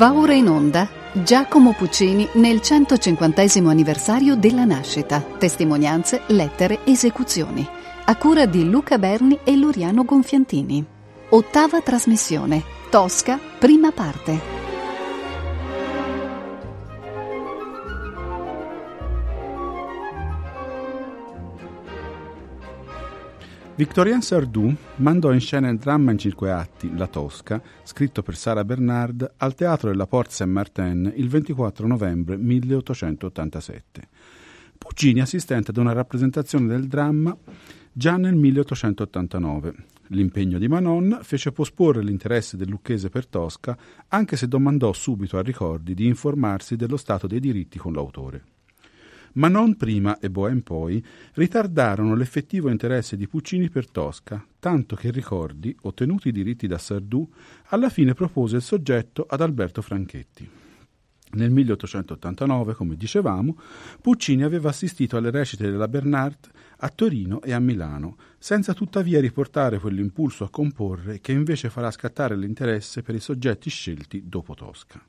Va ora in onda Giacomo Puccini nel 150 anniversario della nascita. Testimonianze, lettere, esecuzioni. A cura di Luca Berni e Loriano Gonfiantini. Ottava trasmissione. Tosca, prima parte. Victorien Sardou mandò in scena il dramma in cinque atti La Tosca, scritto per Sara Bernard, al Teatro della Porte Saint-Martin il 24 novembre 1887. Puccini assistente ad una rappresentazione del dramma già nel 1889. L'impegno di Manon fece posporre l'interesse del lucchese per Tosca, anche se domandò subito a Ricordi di informarsi dello stato dei diritti con l'autore ma non prima e Bohème poi ritardarono l'effettivo interesse di Puccini per Tosca, tanto che Ricordi, ottenuti i diritti da Sardù, alla fine propose il soggetto ad Alberto Franchetti. Nel 1889, come dicevamo, Puccini aveva assistito alle recite della Bernard a Torino e a Milano, senza tuttavia riportare quell'impulso a comporre che invece farà scattare l'interesse per i soggetti scelti dopo Tosca.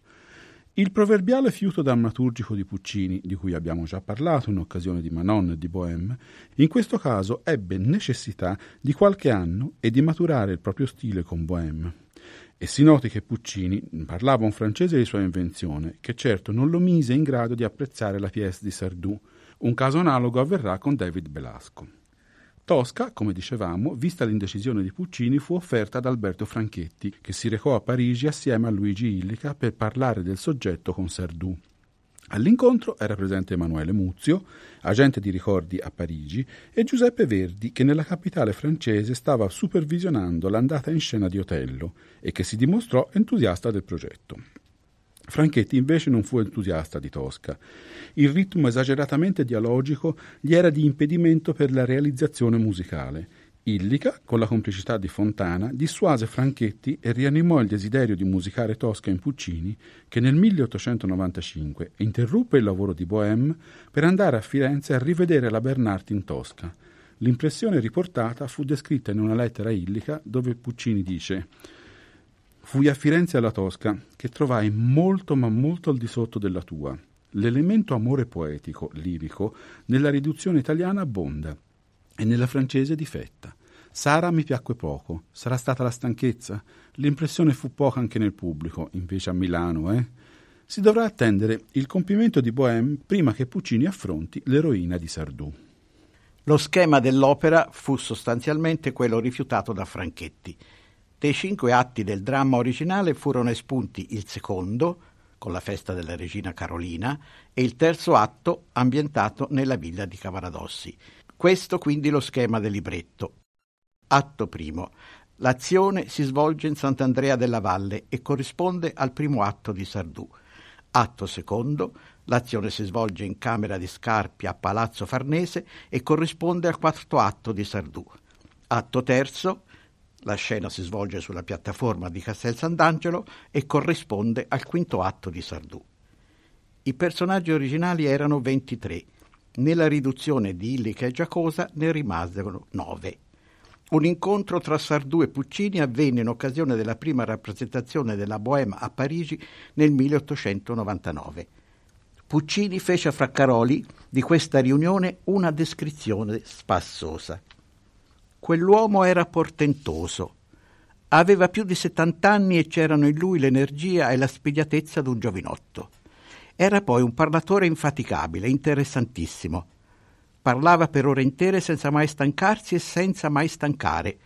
Il proverbiale fiuto drammaturgico di Puccini, di cui abbiamo già parlato in occasione di Manon e di Bohème, in questo caso ebbe necessità di qualche anno e di maturare il proprio stile con Bohème. E si noti che Puccini parlava un francese di sua invenzione, che certo non lo mise in grado di apprezzare la pièce di Sardou. Un caso analogo avverrà con David Belasco. Tosca, come dicevamo, vista l'indecisione di Puccini, fu offerta ad Alberto Franchetti, che si recò a Parigi assieme a Luigi Illica per parlare del soggetto con Sardù. All'incontro era presente Emanuele Muzio, agente di ricordi a Parigi, e Giuseppe Verdi, che nella capitale francese stava supervisionando l'andata in scena di Otello e che si dimostrò entusiasta del progetto. Franchetti invece non fu entusiasta di Tosca. Il ritmo esageratamente dialogico gli era di impedimento per la realizzazione musicale. Illica, con la complicità di Fontana, dissuase Franchetti e rianimò il desiderio di musicare Tosca in Puccini, che nel 1895 interruppe il lavoro di Bohème per andare a Firenze a rivedere la Bernard in Tosca. L'impressione riportata fu descritta in una lettera a Illica dove Puccini dice Fui a Firenze alla Tosca, che trovai molto ma molto al di sotto della tua. L'elemento amore poetico, lirico, nella riduzione italiana abbonda e nella francese difetta. Sara mi piacque poco, sarà stata la stanchezza. L'impressione fu poca anche nel pubblico, invece a Milano, eh? Si dovrà attendere il compimento di Bohème prima che Puccini affronti l'eroina di Sardù. Lo schema dell'opera fu sostanzialmente quello rifiutato da Franchetti dei cinque atti del dramma originale furono espunti il secondo, con la festa della regina Carolina, e il terzo atto ambientato nella villa di Cavaradossi. Questo quindi lo schema del libretto. Atto primo. L'azione si svolge in Sant'Andrea della Valle e corrisponde al primo atto di Sardù. Atto secondo. L'azione si svolge in Camera di Scarpia a Palazzo Farnese e corrisponde al quarto atto di Sardù. Atto terzo. La scena si svolge sulla piattaforma di Castel Sant'Angelo e corrisponde al quinto atto di Sardù. I personaggi originali erano 23. Nella riduzione di Illica e Giacosa ne rimasero 9. Un incontro tra Sardù e Puccini avvenne in occasione della prima rappresentazione della Bohème a Parigi nel 1899. Puccini fece a Fraccaroli di questa riunione una descrizione spassosa. Quell'uomo era portentoso. Aveva più di 70 anni e c'erano in lui l'energia e la spigliatezza d'un giovinotto. Era poi un parlatore infaticabile, interessantissimo. Parlava per ore intere senza mai stancarsi e senza mai stancare.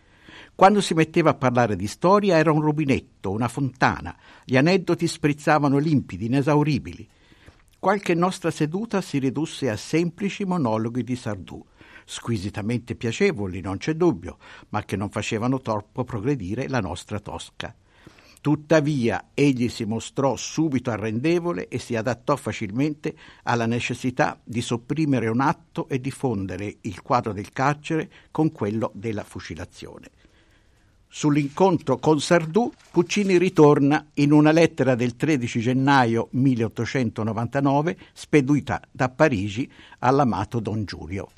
Quando si metteva a parlare di storia era un rubinetto, una fontana. Gli aneddoti sprizzavano limpidi, inesauribili. Qualche nostra seduta si ridusse a semplici monologhi di Sardù squisitamente piacevoli, non c'è dubbio, ma che non facevano troppo progredire la nostra Tosca. Tuttavia egli si mostrò subito arrendevole e si adattò facilmente alla necessità di sopprimere un atto e diffondere il quadro del carcere con quello della fucilazione. Sull'incontro con Sardù, Puccini ritorna in una lettera del 13 gennaio 1899 spedita da Parigi all'amato Don Giulio.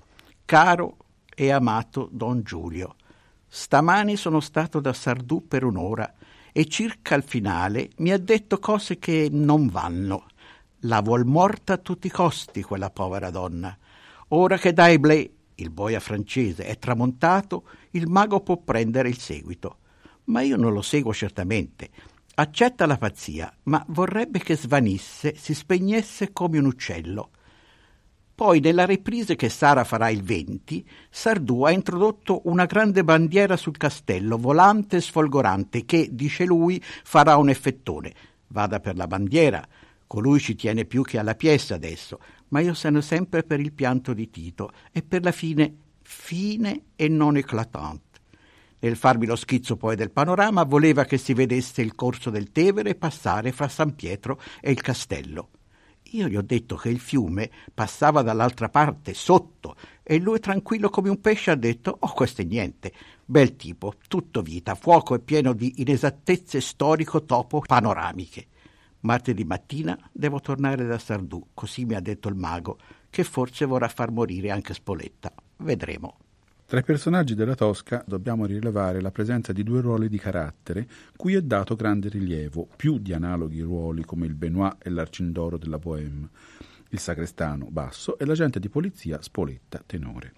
Caro e amato Don Giulio, stamani sono stato da Sardù per un'ora e circa il finale mi ha detto cose che non vanno. La vuol morta a tutti i costi quella povera donna. Ora che Daibley, il boia francese, è tramontato, il mago può prendere il seguito. Ma io non lo seguo certamente. Accetta la pazzia, ma vorrebbe che svanisse, si spegnesse come un uccello. Poi, nella reprise che Sara farà il 20, Sardù ha introdotto una grande bandiera sul castello, volante e sfolgorante, che, dice lui, farà un effettone. Vada per la bandiera. Colui ci tiene più che alla pièce adesso, ma io sono sempre per il pianto di Tito e per la fine fine e non eclatante. Nel farmi lo schizzo poi del panorama voleva che si vedesse il corso del Tevere passare fra San Pietro e il castello. Io gli ho detto che il fiume passava dall'altra parte, sotto, e lui tranquillo come un pesce ha detto «Oh, questo è niente». Bel tipo, tutto vita, fuoco e pieno di inesattezze storico-topo panoramiche. Martedì mattina devo tornare da Sardù, così mi ha detto il mago, che forse vorrà far morire anche Spoletta. Vedremo. Tra i personaggi della Tosca dobbiamo rilevare la presenza di due ruoli di carattere cui è dato grande rilievo, più di analoghi ruoli come il Benoit e l'Arcindoro della Bohème, il Sacrestano basso e l'agente di polizia Spoletta tenore.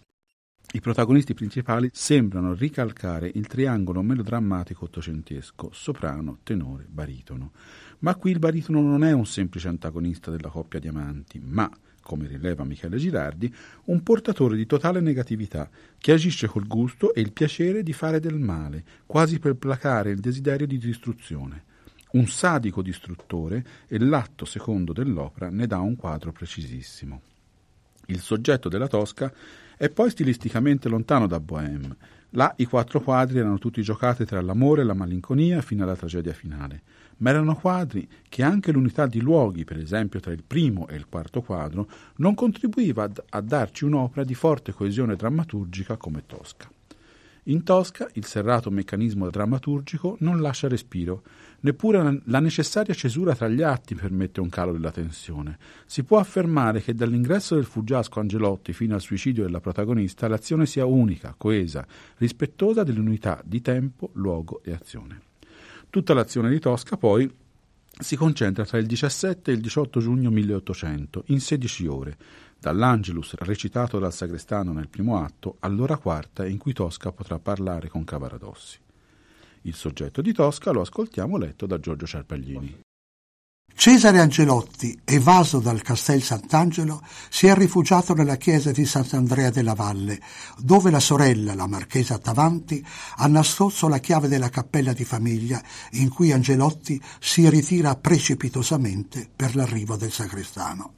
I protagonisti principali sembrano ricalcare il triangolo melodrammatico ottocentesco, soprano, tenore, baritono. Ma qui il baritono non è un semplice antagonista della coppia di amanti, ma come rileva Michele Girardi, un portatore di totale negatività, che agisce col gusto e il piacere di fare del male, quasi per placare il desiderio di distruzione. Un sadico distruttore e l'atto secondo dell'opera ne dà un quadro precisissimo. Il soggetto della Tosca è poi stilisticamente lontano da Bohème. Là i quattro quadri erano tutti giocati tra l'amore e la malinconia fino alla tragedia finale ma erano quadri che anche l'unità di luoghi, per esempio tra il primo e il quarto quadro, non contribuiva a darci un'opera di forte coesione drammaturgica come Tosca. In Tosca il serrato meccanismo drammaturgico non lascia respiro, neppure la necessaria cesura tra gli atti permette un calo della tensione. Si può affermare che dall'ingresso del fuggiasco Angelotti fino al suicidio della protagonista l'azione sia unica, coesa, rispettosa dell'unità di tempo, luogo e azione. Tutta l'azione di Tosca poi si concentra tra il 17 e il 18 giugno 1800, in 16 ore, dall'Angelus recitato dal Sagrestano nel primo atto all'ora quarta in cui Tosca potrà parlare con Cavaradossi. Il soggetto di Tosca lo ascoltiamo letto da Giorgio Ciarpaglini. Cesare Angelotti, evaso dal Castel Sant'Angelo, si è rifugiato nella chiesa di Sant'Andrea della Valle, dove la sorella, la marchesa Tavanti, ha nascosto la chiave della cappella di famiglia in cui Angelotti si ritira precipitosamente per l'arrivo del sacrestano.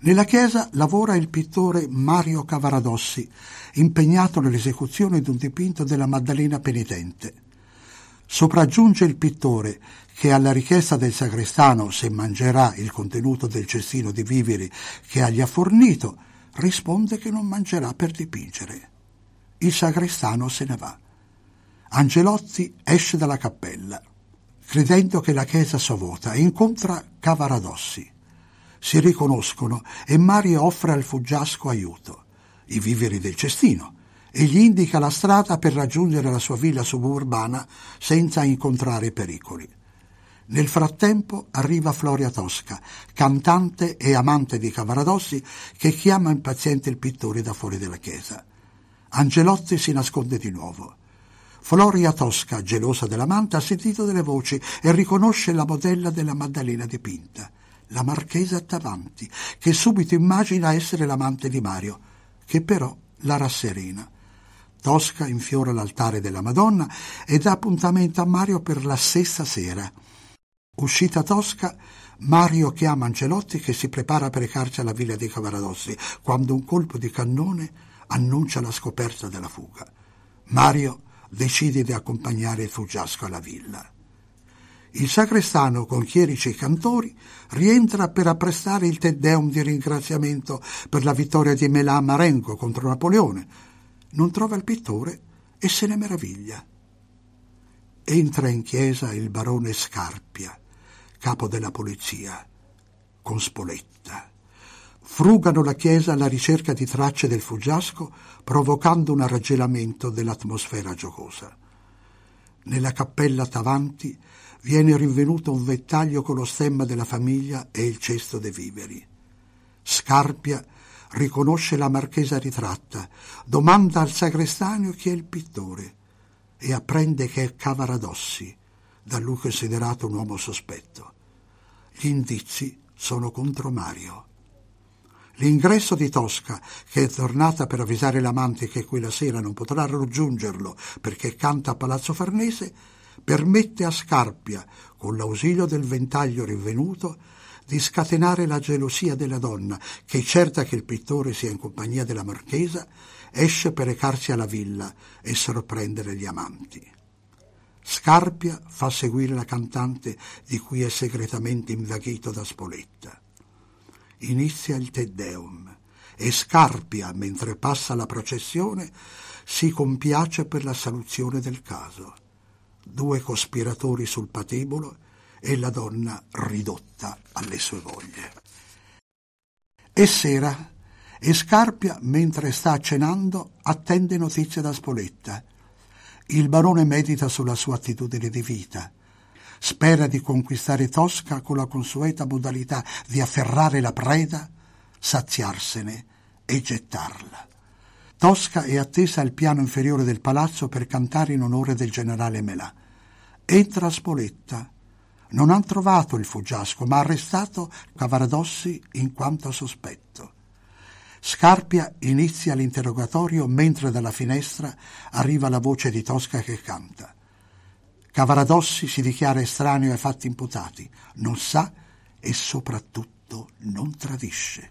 Nella chiesa lavora il pittore Mario Cavaradossi, impegnato nell'esecuzione di un dipinto della Maddalena penitente. Sopraggiunge il pittore che alla richiesta del sacrestano se mangerà il contenuto del cestino di viveri che agli ha fornito, risponde che non mangerà per dipingere. Il sacrestano se ne va. Angelotti esce dalla cappella, credendo che la chiesa sovota, e incontra Cavaradossi. Si riconoscono e Mario offre al fuggiasco aiuto, i viveri del cestino, e gli indica la strada per raggiungere la sua villa suburbana senza incontrare pericoli. Nel frattempo arriva Floria Tosca, cantante e amante di Cavaradossi, che chiama impaziente il pittore da fuori della chiesa. Angelotti si nasconde di nuovo. Floria Tosca, gelosa dell'amante, ha sentito delle voci e riconosce la modella della Maddalena dipinta, la marchesa Tavanti, che subito immagina essere l'amante di Mario, che però la rasserena. Tosca infiora l'altare della Madonna e dà appuntamento a Mario per la stessa sera. Uscita Tosca, Mario chiama Ancelotti che si prepara per recarsi alla villa di Cavaradossi quando un colpo di cannone annuncia la scoperta della fuga. Mario decide di accompagnare il fuggiasco alla villa. Il sacrestano con chierici e cantori rientra per apprestare il Te Deum di ringraziamento per la vittoria di Melà Marengo contro Napoleone, non trova il pittore e se ne meraviglia. Entra in chiesa il barone Scarpia, capo della polizia, con Spoletta. Frugano la chiesa alla ricerca di tracce del fuggiasco, provocando un arreggelamento dell'atmosfera giocosa. Nella cappella Tavanti viene rinvenuto un vettaglio con lo stemma della famiglia e il cesto dei viveri. Scarpia riconosce la marchesa ritratta, domanda al sagrestano chi è il pittore e apprende che è Cavaradossi, da lui considerato un uomo sospetto. Gli indizi sono contro Mario. L'ingresso di Tosca, che è tornata per avvisare l'amante che quella sera non potrà raggiungerlo perché canta a Palazzo Farnese, permette a Scarpia, con l'ausilio del ventaglio rinvenuto, di scatenare la gelosia della donna, che certa che il pittore sia in compagnia della marchesa, esce per recarsi alla villa e sorprendere gli amanti. Scarpia fa seguire la cantante di cui è segretamente invaghito da Spoletta. Inizia il Te Deum e Scarpia, mentre passa la processione, si compiace per la soluzione del caso. Due cospiratori sul patibolo e la donna ridotta alle sue voglie. È sera e Scarpia, mentre sta cenando, attende notizie da Spoletta. Il barone medita sulla sua attitudine di vita. Spera di conquistare Tosca con la consueta modalità di afferrare la preda, saziarsene e gettarla. Tosca è attesa al piano inferiore del palazzo per cantare in onore del generale Melà. Entra Spoletta non han trovato il fuggiasco, ma arrestato Cavaradossi in quanto sospetto. Scarpia inizia l'interrogatorio mentre dalla finestra arriva la voce di Tosca che canta. Cavaradossi si dichiara estraneo ai fatti imputati, non sa e soprattutto non tradisce.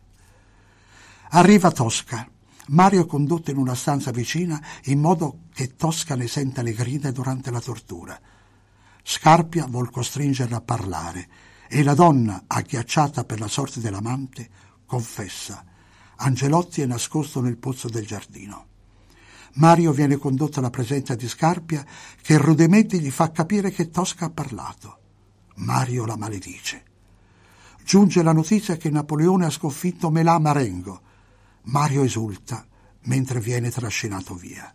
Arriva Tosca. Mario condotto in una stanza vicina in modo che Tosca ne senta le grida durante la tortura. Scarpia vuol costringerla a parlare e la donna, agghiacciata per la sorte dell'amante, confessa. Angelotti è nascosto nel pozzo del giardino. Mario viene condotto alla presenza di Scarpia che rudemente gli fa capire che Tosca ha parlato. Mario la maledice. Giunge la notizia che Napoleone ha sconfitto Melà Marengo. Mario esulta mentre viene trascinato via.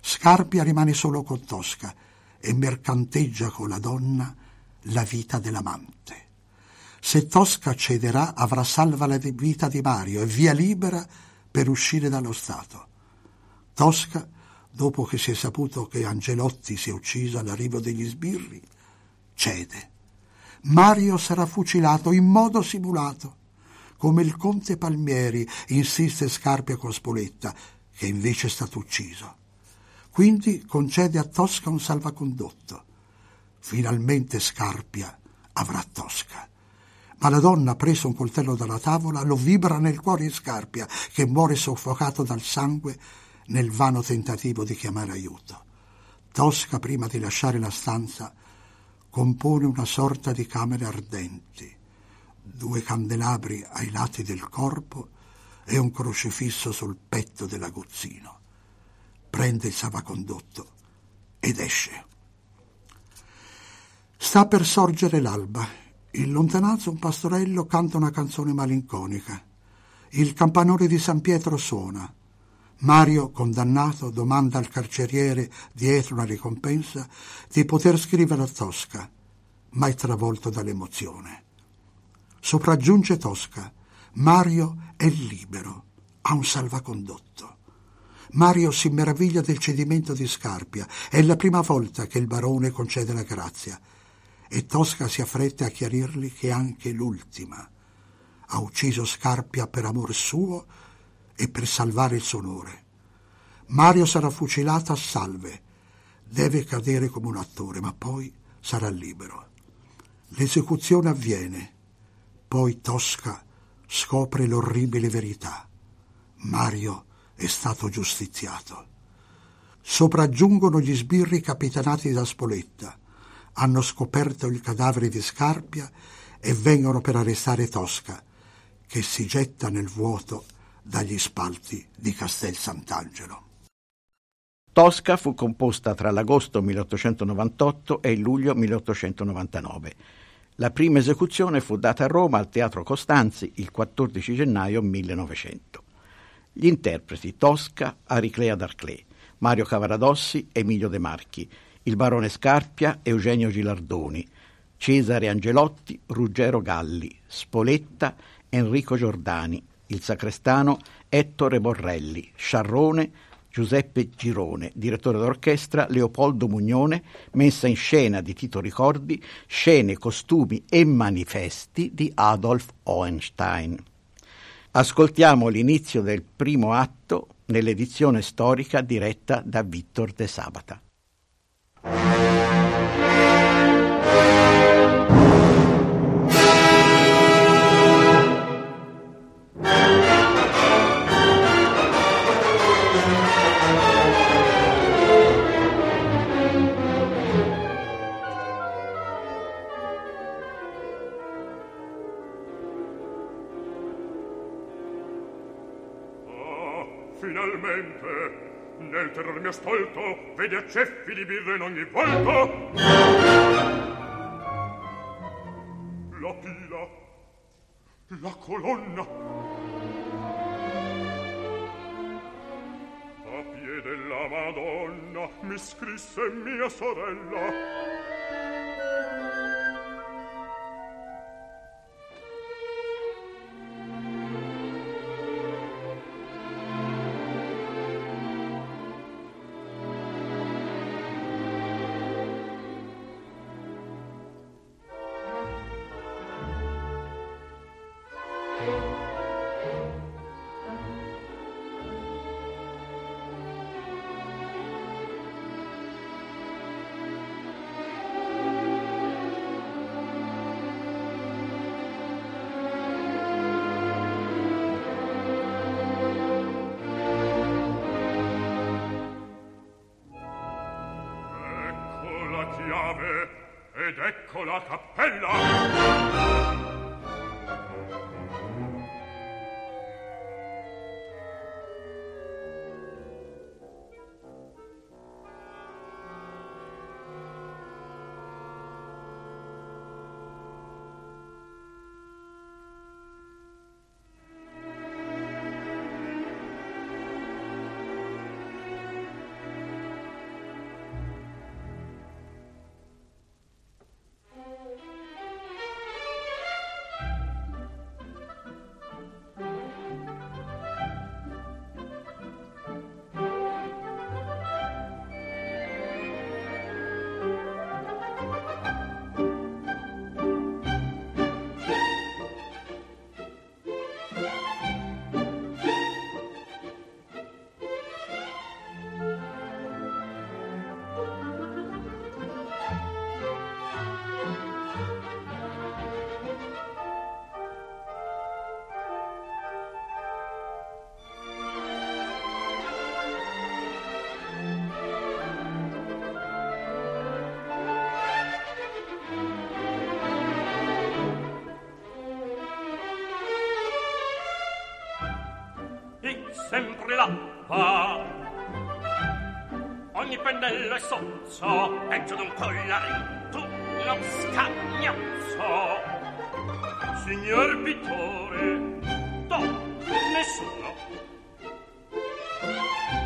Scarpia rimane solo con Tosca e mercanteggia con la donna la vita dell'amante. Se Tosca cederà, avrà salva la vita di Mario e via libera per uscire dallo Stato. Tosca, dopo che si è saputo che Angelotti si è ucciso all'arrivo degli sbirri, cede. Mario sarà fucilato in modo simulato, come il conte Palmieri insiste Scarpia con Spoletta, che invece è stato ucciso. Quindi concede a Tosca un salvacondotto. Finalmente Scarpia avrà Tosca. Ma la donna, preso un coltello dalla tavola, lo vibra nel cuore di Scarpia, che muore soffocato dal sangue nel vano tentativo di chiamare aiuto. Tosca, prima di lasciare la stanza, compone una sorta di camere ardenti, due candelabri ai lati del corpo e un crocifisso sul petto dell'aguzzino prende il salvacondotto ed esce. Sta per sorgere l'alba. In lontananza un pastorello canta una canzone malinconica. Il campanone di San Pietro suona. Mario, condannato, domanda al carceriere, dietro una ricompensa, di poter scrivere a Tosca, ma è travolto dall'emozione. Sopraggiunge Tosca. Mario è libero, ha un salvacondotto. Mario si meraviglia del cedimento di Scarpia. È la prima volta che il barone concede la grazia. E Tosca si affretta a chiarirgli che anche l'ultima. Ha ucciso Scarpia per amor suo e per salvare il suo onore. Mario sarà fucilato a salve. Deve cadere come un attore, ma poi sarà libero. L'esecuzione avviene. Poi Tosca scopre l'orribile verità. Mario è stato giustiziato. Sopraggiungono gli sbirri capitanati da Spoletta. Hanno scoperto il cadavere di Scarpia e vengono per arrestare Tosca, che si getta nel vuoto dagli spalti di Castel Sant'Angelo. Tosca fu composta tra l'agosto 1898 e il luglio 1899. La prima esecuzione fu data a Roma al Teatro Costanzi il 14 gennaio 1900. Gli interpreti Tosca, Ariclea d'Arclé, Mario Cavaradossi, Emilio De Marchi. Il barone Scarpia, Eugenio Gilardoni, Cesare Angelotti, Ruggero Galli, Spoletta, Enrico Giordani, il sacrestano Ettore Borrelli, Sciarrone, Giuseppe Girone, direttore d'orchestra Leopoldo Mugnone, messa in scena di Tito Ricordi, scene, costumi e manifesti di Adolf Hohenstein. Ascoltiamo l'inizio del primo atto nell'edizione storica diretta da Vittor De Sabata. Thank you. Stolto vede a ceffi di birra in ogni volto. La pila la colonna. A piede la madonna mi scrisse mia sorella la cappella va ogni pennello è sozzo peggio d'un collarin tu non scagnazzo signor pittore do nessuno.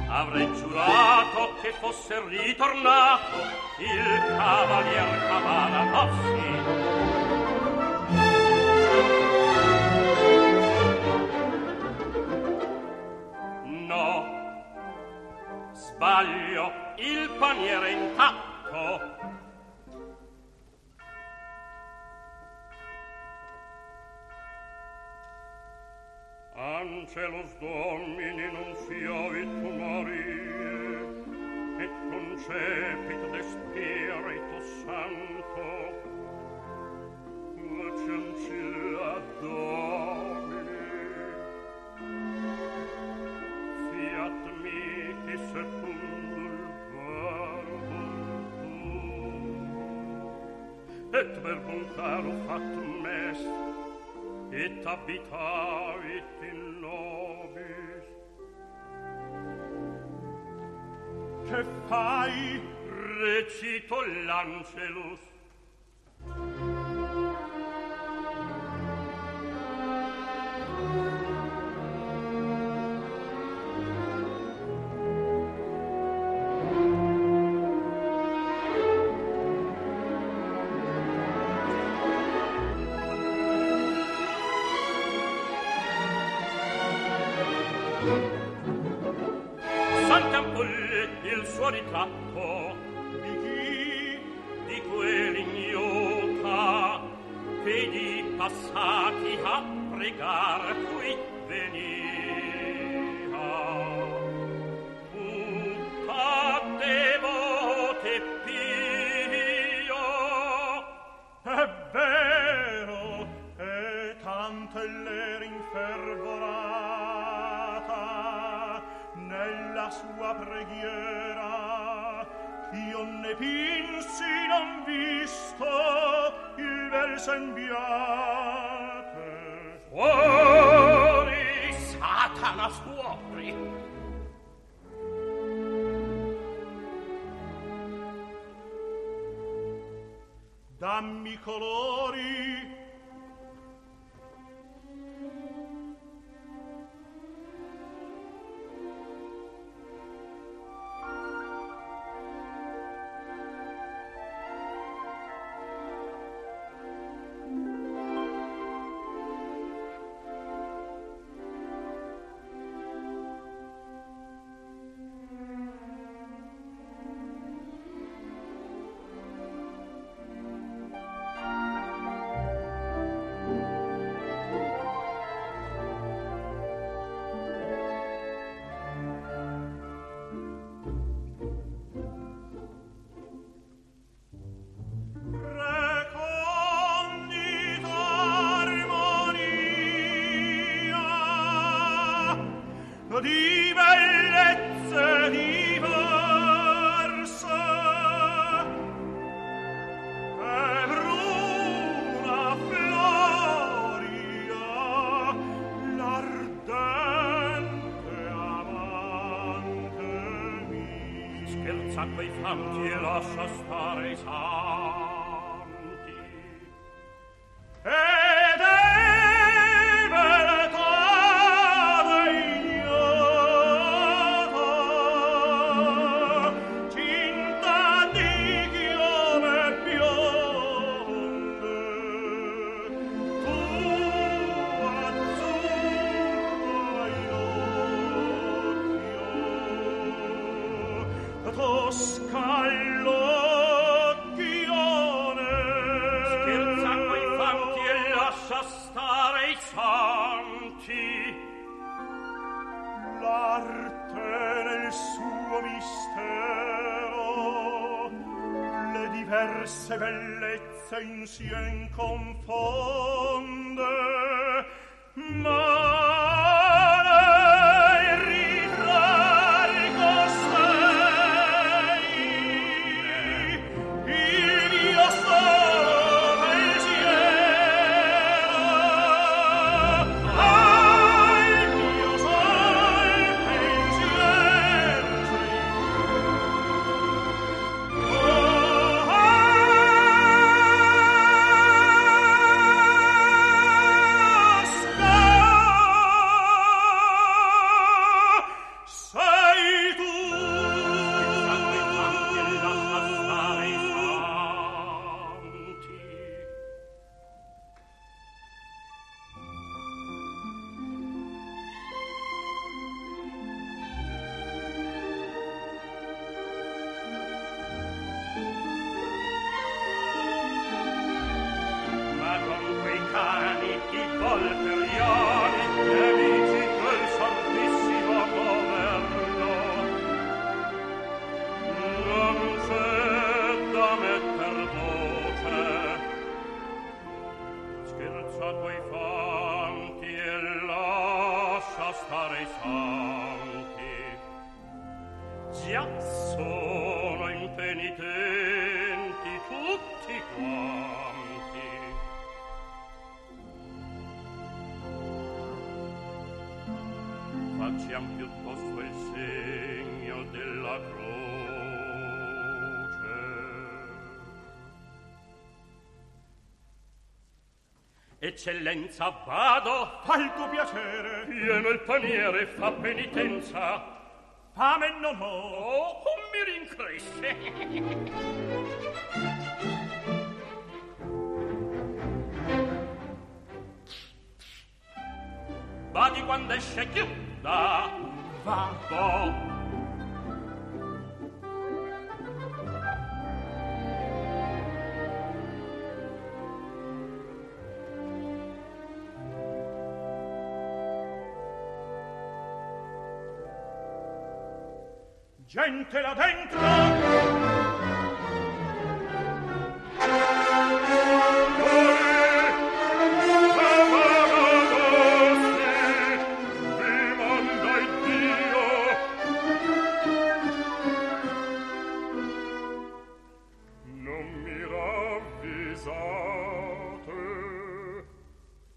Avrei giurato che fosse ritornato il cavalier Cavaradossi sbaglio il paniere intatto. Angelus Domini non fiovit tu Maria et concepit de Spiritus Santo la ci ador et verbum caro factum est, et habitavit in nobis. Che fai, recito l'angelus? Sien kommt Eccellenza, vado. Fa il tuo piacere. Pieno il paniere, fa penitenza. Fame non ho. Oh, mi rincresce. Gente là dentro! Non mi ravvisate,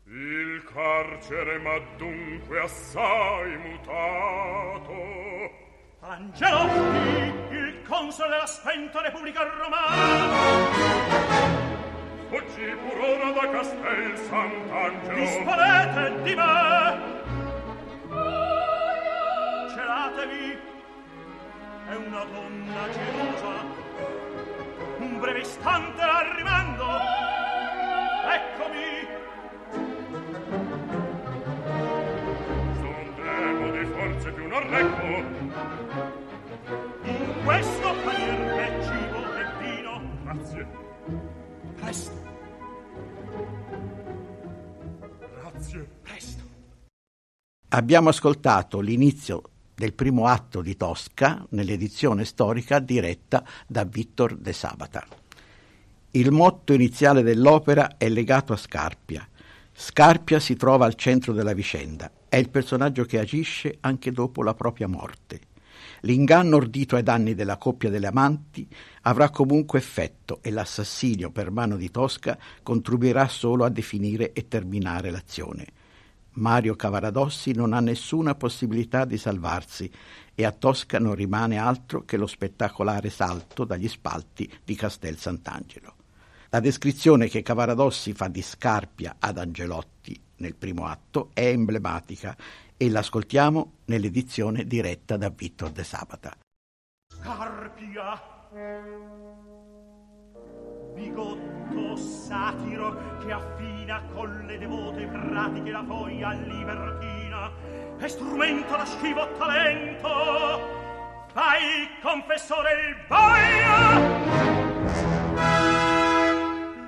il carcere m'ha dunque assai Castel Sant'Angelo. Disponete di me. Celatevi, è una donna gelosa. Un breve istante la rimando. Eccomi. Son demo di forze più non reggo. In questo panier è cibo e vino. Grazie. Presto. Grazie. Presto. Abbiamo ascoltato l'inizio del primo atto di Tosca nell'edizione storica diretta da Vittor De Sabata. Il motto iniziale dell'opera è legato a Scarpia. Scarpia si trova al centro della vicenda, è il personaggio che agisce anche dopo la propria morte. L'inganno ordito ai danni della coppia delle amanti avrà comunque effetto e l'assassinio per mano di Tosca contribuirà solo a definire e terminare l'azione. Mario Cavaradossi non ha nessuna possibilità di salvarsi e a Tosca non rimane altro che lo spettacolare salto dagli spalti di Castel Sant'Angelo. La descrizione che Cavaradossi fa di Scarpia ad Angelotti nel primo atto è emblematica e l'ascoltiamo nell'edizione diretta da Vittor De Sabata. Scarpia bigotto satiro che affina con le devote pratiche la foglia libertina. E strumento da schivo talento. Fai confessore il boia.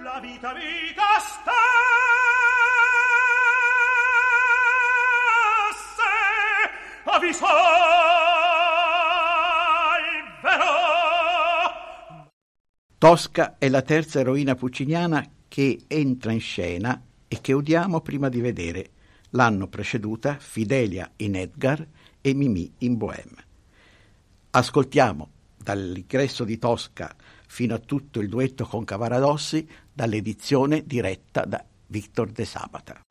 La vita vita stesse avvisò Tosca è la terza eroina pucciniana che entra in scena e che odiamo prima di vedere. L'hanno preceduta Fidelia in Edgar e Mimì in Bohème. Ascoltiamo dall'ingresso di Tosca fino a tutto il duetto con Cavaradossi dall'edizione diretta da Victor De Sabata.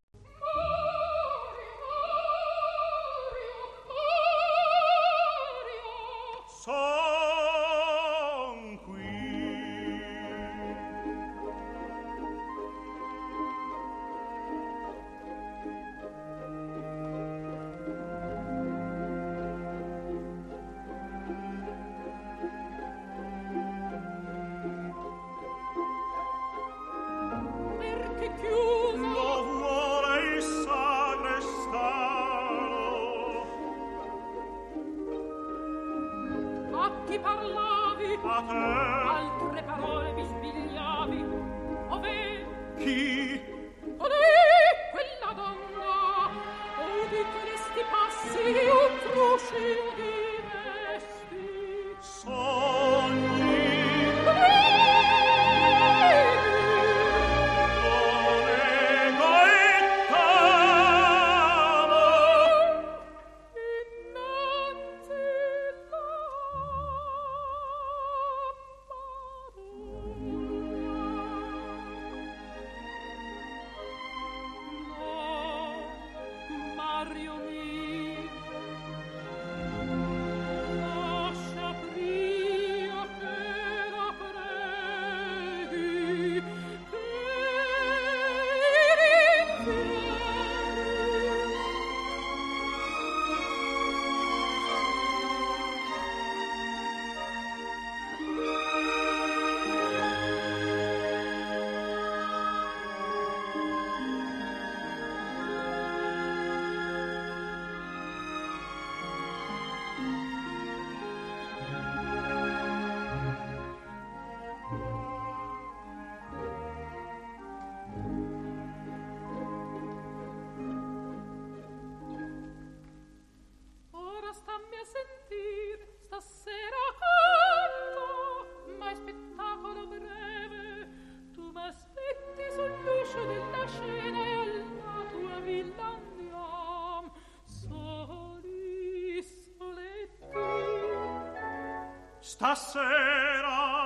Stasera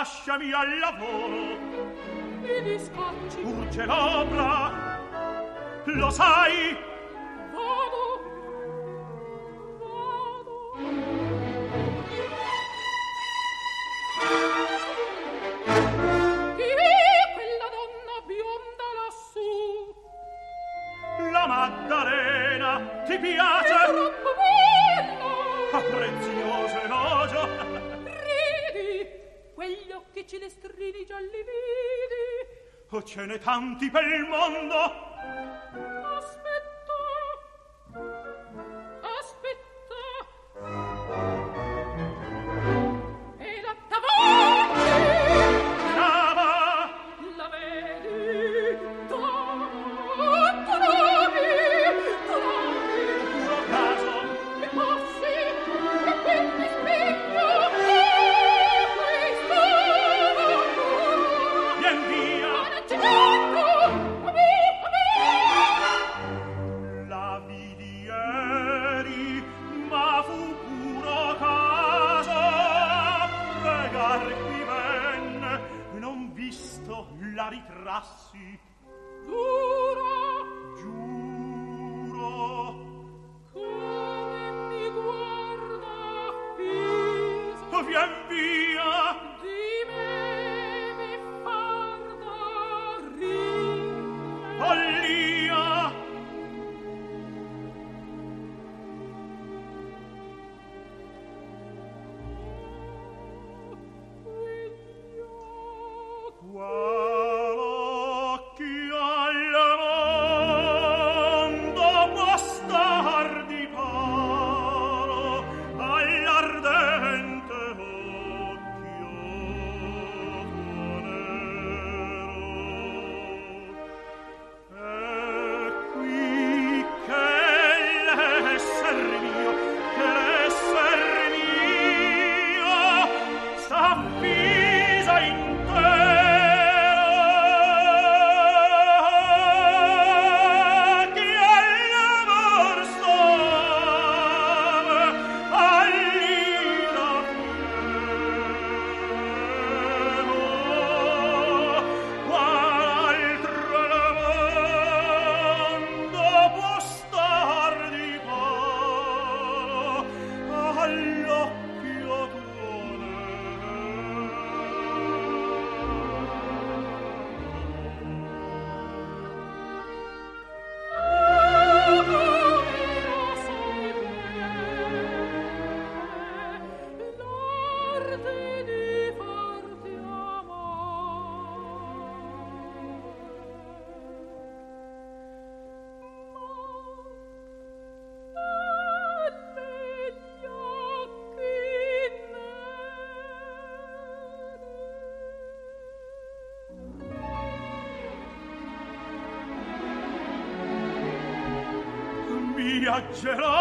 lasciami al lavoro. Mi disfacci pur celebra lo sai Tanti per il mondo mia gelosa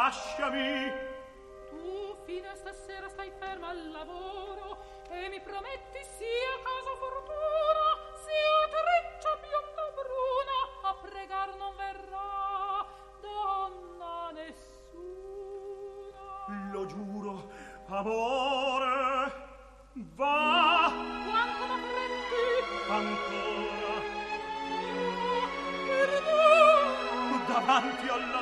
lasciami. Tu fino a stasera stai ferma al lavoro e mi prometti sia casa fortuna, sia treccia bionda bruna, a pregar non verrà donna nessuna. lo giuro amore va. Quanto m'affretti, ancora. Perdono, davanti alla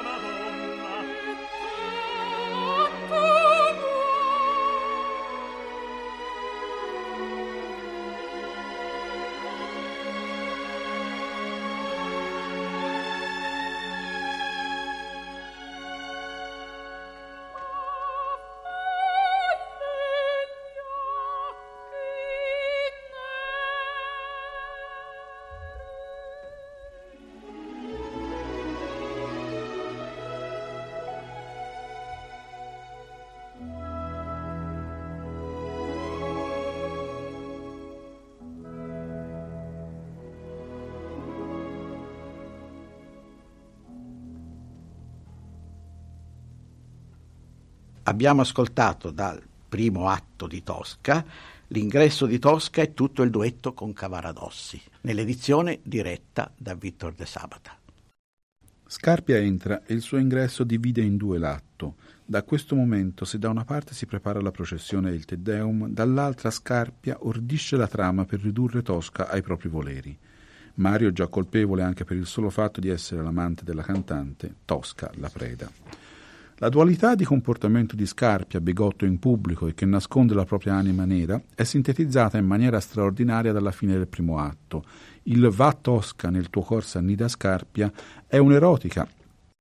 Abbiamo ascoltato dal primo atto di Tosca l'ingresso di Tosca e tutto il duetto con Cavaradossi, nell'edizione diretta da Vittor De Sabata. Scarpia entra e il suo ingresso divide in due l'atto. Da questo momento, se da una parte si prepara la processione e il Te Deum, dall'altra Scarpia ordisce la trama per ridurre Tosca ai propri voleri. Mario, già colpevole anche per il solo fatto di essere l'amante della cantante, Tosca la preda. La dualità di comportamento di Scarpia, bigotto in pubblico e che nasconde la propria anima nera, è sintetizzata in maniera straordinaria dalla fine del primo atto. Il Va Tosca nel tuo cor s'annida Scarpia è un'erotica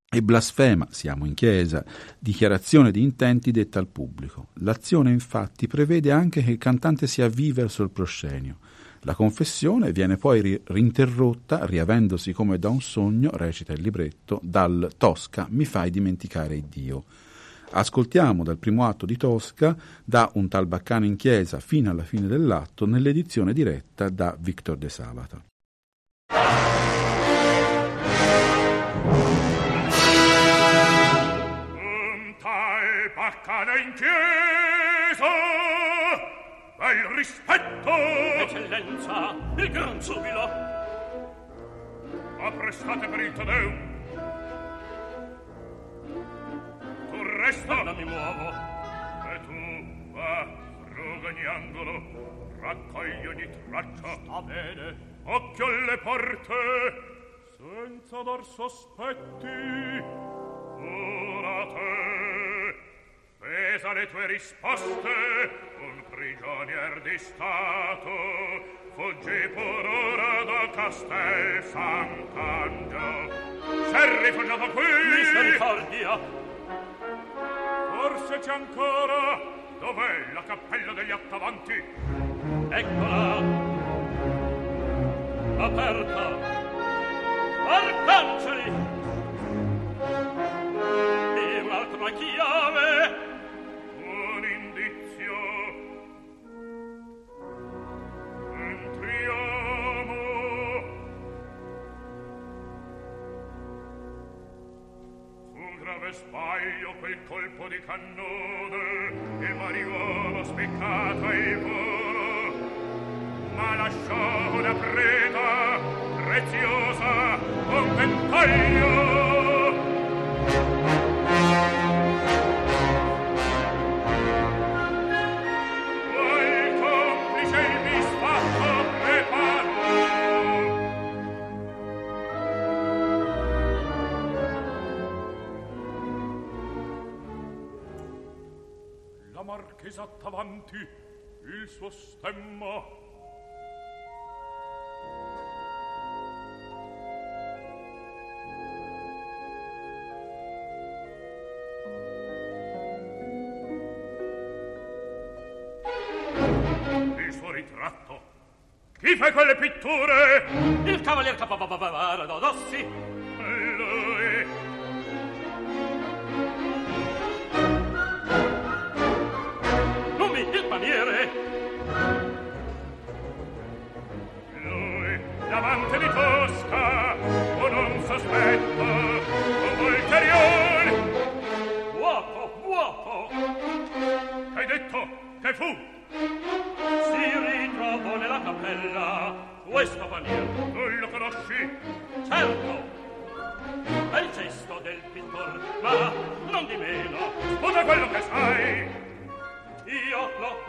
e blasfema, siamo in chiesa, dichiarazione di intenti detta al pubblico. L'azione infatti prevede anche che il cantante si avvii verso il proscenio. La confessione viene poi ri- rinterrotta, riavendosi come da un sogno, recita il libretto, dal Tosca mi fai dimenticare Dio. Ascoltiamo dal primo atto di Tosca, da un tal Baccano in chiesa fino alla fine dell'atto, nell'edizione diretta da Victor De Sabata. Un tal baccano in chiesa bel rispetto Eccellenza, il gran giubilo. apprestate per il Tedeum tu resta Non mi muovo. e tu va fruga ogni angolo raccogli ogni traccia. Sta bene. Occhio alle porte, senza dar sospetti. Ora te, pesa le tue risposte, prigionier di Stato, fuggi pur ora da Castel Sant'Angelo. S'è rifugiato qui! Misericordia! Forse c'è ancora! Dov'è la cappella degli attavanti? Eccola! Aperta! Arcangeli! E un'altra chiave! Sbaglio quel colpo di cannone e Mariuomo spiccato il volo. Ma lasciò una preda preziosa un ventaglio davanti il suo stemma. Il suo ritratto. Chi fa quelle pitture? Il cavalier Capabababara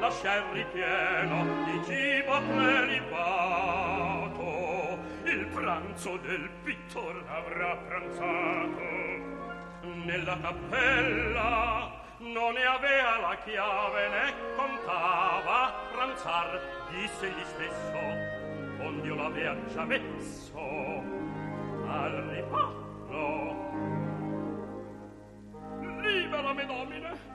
lasciai ripieno di cibo prelibato. Pranzo del pittor avrà pranzato. Nella cappella non ne avea la chiave né contava pranzar disse egli stesso ond'io l'avea già messo al riparo libera me domine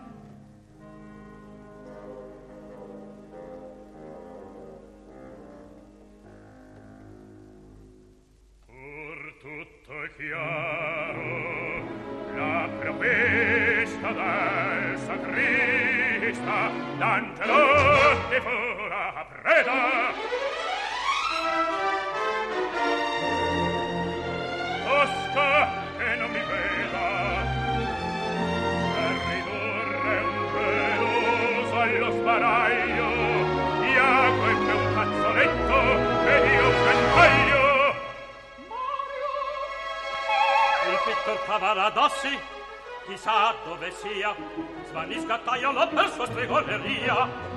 Cavaradossi chissà dove sia svanisca tagliolo per sua stregoneria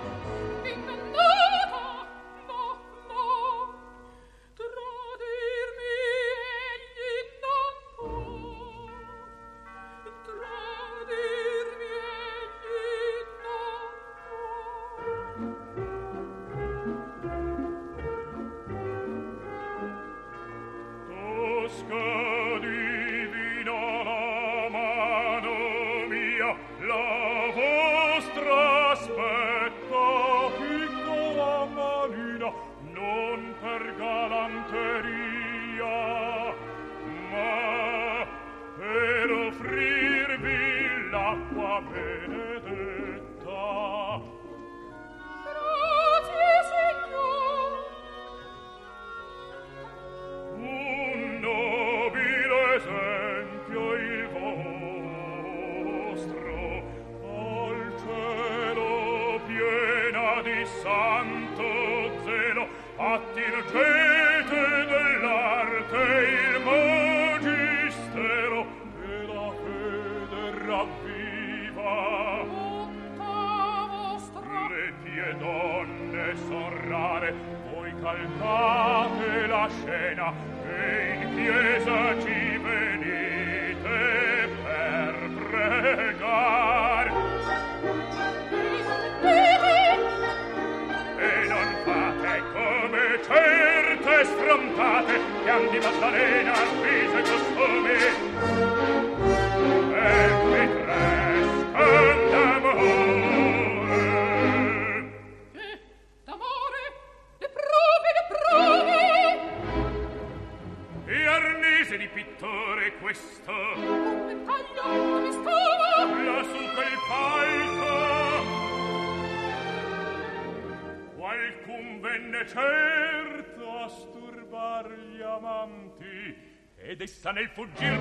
fuggire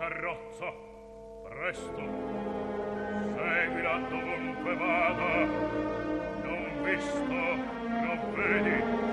carrozza. Presto. Seguila dovunque vada. Non visto non vedi.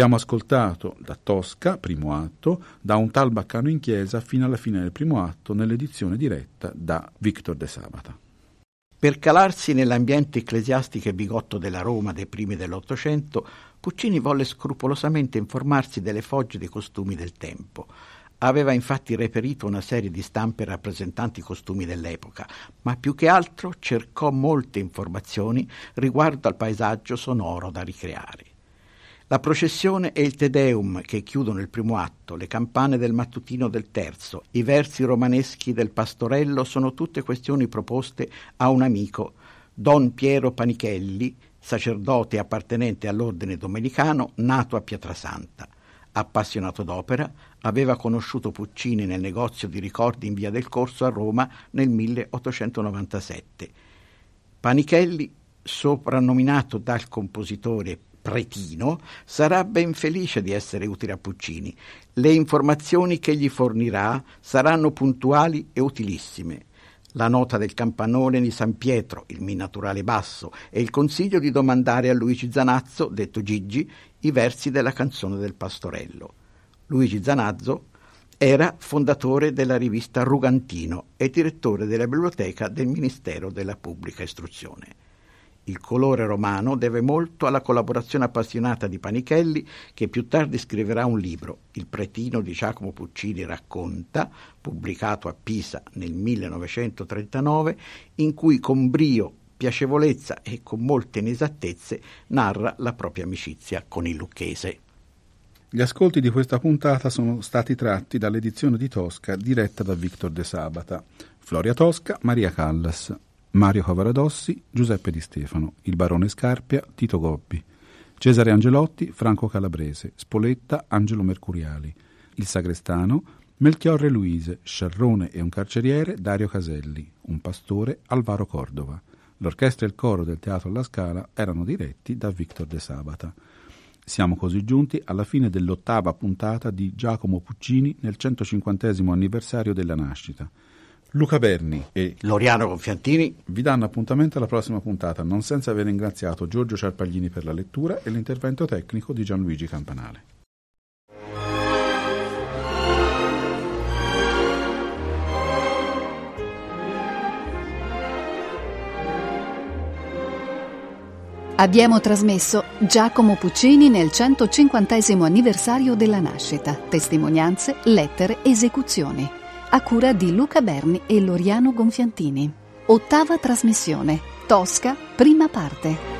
Abbiamo ascoltato da Tosca, primo atto, da un tal Baccano in chiesa fino alla fine del primo atto nell'edizione diretta da Victor De Sabata. Per calarsi nell'ambiente ecclesiastico e bigotto della Roma dei primi dell'Ottocento, Puccini volle scrupolosamente informarsi delle fogge dei costumi del tempo. Aveva infatti reperito una serie di stampe rappresentanti i costumi dell'epoca, ma più che altro cercò molte informazioni riguardo al paesaggio sonoro da ricreare. La processione e il Te Deum che chiudono il primo atto, le campane del mattutino del terzo, i versi romaneschi del pastorello sono tutte questioni proposte a un amico, Don Piero Panichelli, sacerdote appartenente all'ordine domenicano, nato a Pietrasanta. Appassionato d'opera, aveva conosciuto Puccini nel negozio di ricordi in via del Corso a Roma nel 1897. Panichelli, soprannominato dal compositore Pretino, sarà ben felice di essere utile a Puccini. Le informazioni che gli fornirà saranno puntuali e utilissime. La nota del campanone di San Pietro, il mi naturale basso e il consiglio di domandare a Luigi Zanazzo, detto Gigi, i versi della canzone del pastorello. Luigi Zanazzo era fondatore della rivista Rugantino e direttore della biblioteca del Ministero della Pubblica Istruzione. Il colore romano deve molto alla collaborazione appassionata di Panichelli, che più tardi scriverà un libro, Il pretino di Giacomo Puccini racconta, pubblicato a Pisa nel 1939, in cui con brio, piacevolezza e con molte inesattezze narra la propria amicizia con il lucchese. Gli ascolti di questa puntata sono stati tratti dall'edizione di Tosca diretta da Victor De Sabata. Floria Tosca, Maria Callas. Mario Cavaradossi, Giuseppe Di Stefano, il barone Scarpia, Tito Gobbi, Cesare Angelotti, Franco Calabrese, Spoletta, Angelo Mercuriali, il sagrestano, Melchiorre Luise, Sciarrone e un carceriere, Dario Caselli, un pastore, Alvaro Cordova. L'orchestra e il coro del Teatro alla Scala erano diretti da Victor De Sabata. Siamo così giunti alla fine dell'ottava puntata di Giacomo Puccini nel 150 anniversario della nascita. Luca Berni e Loriano Confiantini. vi danno appuntamento alla prossima puntata, non senza aver ringraziato Giorgio Ciarpaglini per la lettura e l'intervento tecnico di Gianluigi Campanale. Abbiamo trasmesso Giacomo Puccini nel 150 anniversario della nascita, testimonianze, lettere, esecuzioni a cura di Luca Berni e Loriano Gonfiantini. Ottava trasmissione. Tosca, prima parte.